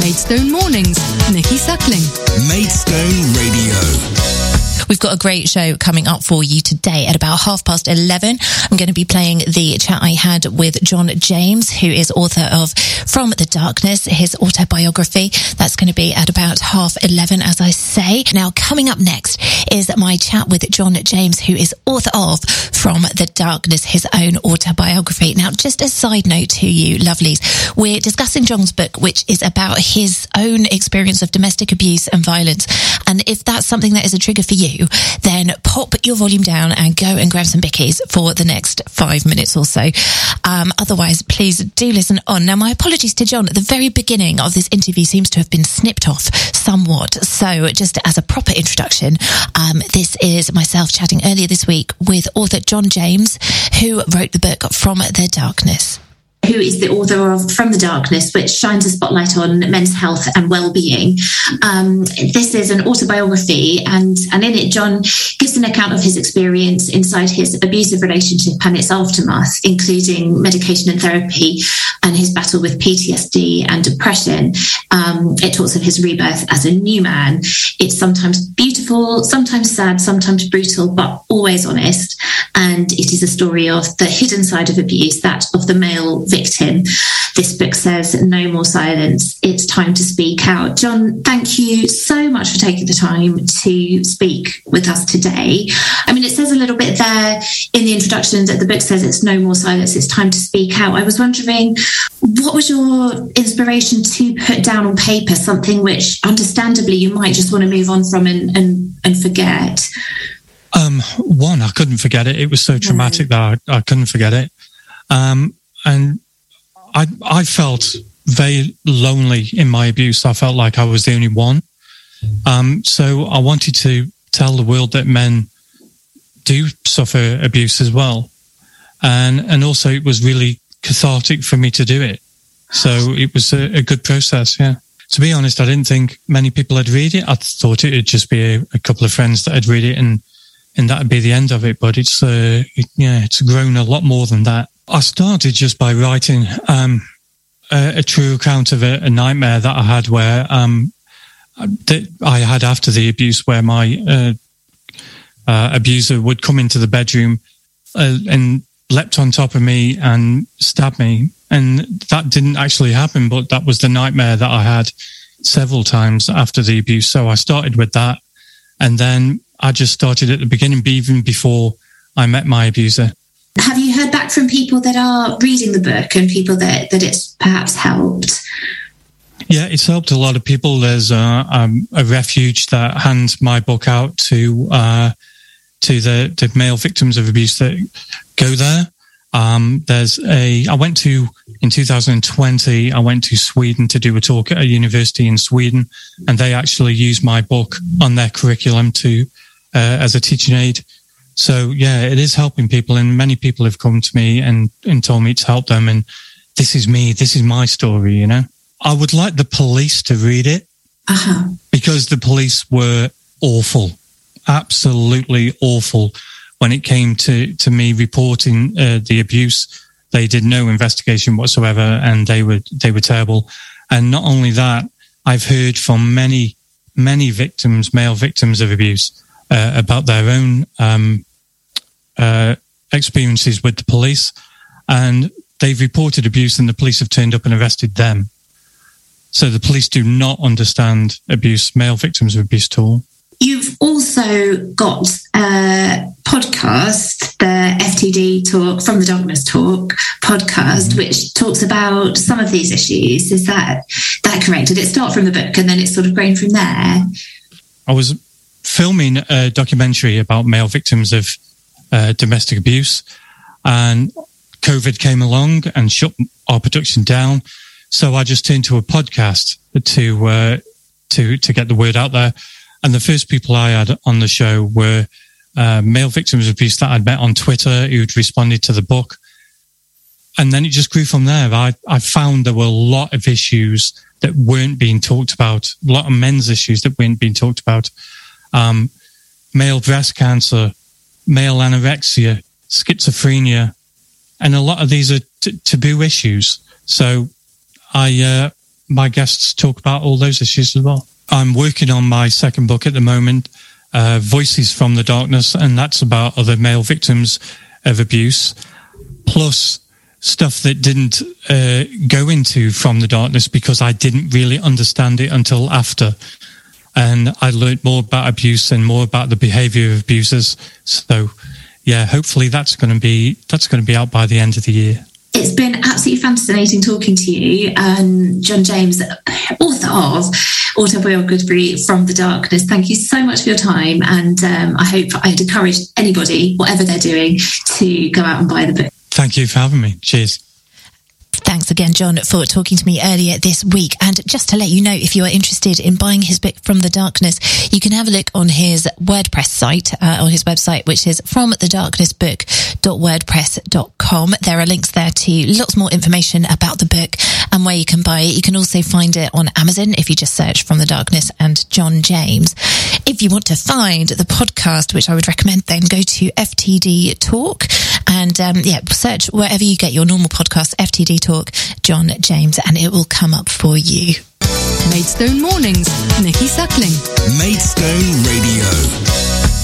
Maidstone Mornings, Nikki Suckling. Maidstone Radio. We've got a great show coming up for you today at about half past 11. I'm going to be playing the chat I had with John James, who is author of From the Darkness, his autobiography. That's going to be at about half 11, as I say. Now, coming up next is my chat with John James, who is author of From the Darkness, his own autobiography. Now, just a side note to you, lovelies, we're discussing John's book, which is about his own experience of domestic abuse and violence. And if that's something that is a trigger for you, then pop your volume down and go and grab some bickies for the next five minutes or so. Um, otherwise, please do listen on. Now, my apologies to John. At the very beginning of this interview seems to have been snipped off somewhat. So just as a proper introduction, um, this is myself chatting earlier this week with author John James, who wrote the book From the Darkness who is the author of From the Darkness, which shines a spotlight on men's health and well-being. Um, this is an autobiography, and and in it, John gives an account of his experience inside his abusive relationship and its aftermath, including medication and therapy, and his battle with PTSD and depression. Um, it talks of his rebirth as a new man. It's sometimes beautiful, sometimes sad, sometimes brutal, but always honest. And it is a story of the hidden side of abuse, that of the male victim. This book says, No more silence. It's time to speak out. John, thank you so much for taking the time to speak with us today. I mean, it says a little bit there in the introduction that the book says it's no more silence, it's time to speak out. I was wondering, what was your inspiration to put down on paper something which understandably you might just want to move on from and, and, and forget? Um, one, I couldn't forget it. It was so traumatic that I, I couldn't forget it. Um, and I I felt very lonely in my abuse. I felt like I was the only one. Um, so I wanted to tell the world that men do suffer abuse as well, and and also it was really cathartic for me to do it. So it was a, a good process. Yeah. To be honest, I didn't think many people had read it. I thought it would just be a, a couple of friends that had read it and and that'd be the end of it. But it's uh, it, yeah, it's grown a lot more than that. I started just by writing um, a, a, true account of a, a, nightmare that I had where um, that I had after the abuse, where my uh, uh, abuser would come into the bedroom uh, and leapt on top of me and stabbed me. And that didn't actually happen, but that was the nightmare that I had several times after the abuse. So I started with that. And then I just started at the beginning, even before I met my abuser. Have you heard back from people that are reading the book and people that, that it's perhaps helped? Yeah, it's helped a lot of people. There's a, um, a refuge that hands my book out to uh, to the, the male victims of abuse that go there. Um, there's a, I went to, in 2020, I went to Sweden to do a talk at a university in Sweden, and they actually used my book on their curriculum to, uh, as a teaching aid. So yeah, it is helping people, and many people have come to me and, and told me to help them. And this is me. This is my story. You know, I would like the police to read it uh-huh. because the police were awful, absolutely awful when it came to to me reporting uh, the abuse. They did no investigation whatsoever, and they were they were terrible. And not only that, I've heard from many many victims, male victims of abuse, uh, about their own um, uh, experiences with the police, and they've reported abuse, and the police have turned up and arrested them. So the police do not understand abuse, male victims of abuse at all. You've also got a podcast, the FTD Talk from the Darkness Talk podcast, mm-hmm. which talks about some of these issues. Is that that correct? Did it start from the book and then it's sort of grown from there? I was filming a documentary about male victims of uh, domestic abuse, and COVID came along and shut our production down. So I just turned to a podcast to uh, to to get the word out there. And the first people I had on the show were uh, male victims of abuse that I'd met on Twitter who'd responded to the book. And then it just grew from there. I, I found there were a lot of issues that weren't being talked about, a lot of men's issues that weren't being talked about. Um, male breast cancer, male anorexia, schizophrenia, and a lot of these are t- taboo issues. So I uh, my guests talk about all those issues as well. I'm working on my second book at the moment, uh, Voices from the Darkness, and that's about other male victims of abuse, plus stuff that didn't uh, go into From the Darkness because I didn't really understand it until after. And I learned more about abuse and more about the behavior of abusers. So, yeah, hopefully that's going to be that's going to be out by the end of the year. It's been absolutely fascinating talking to you, um, John James, author of autobiography from the darkness. Thank you so much for your time, and um, I hope I'd encourage anybody, whatever they're doing, to go out and buy the book. Thank you for having me. Cheers. Thanks again, John, for talking to me earlier this week. And just to let you know, if you are interested in buying his book From the Darkness, you can have a look on his WordPress site, uh, on his website, which is fromthedarknessbook.wordpress.com. There are links there to lots more information about the book and where you can buy it. You can also find it on Amazon if you just search From the Darkness and John James. If you want to find the podcast, which I would recommend, then go to FTD Talk and um, yeah, search wherever you get your normal podcast, FTD Talk, John James, and it will come up for you. Maidstone Mornings, Nikki Suckling. Maidstone Radio.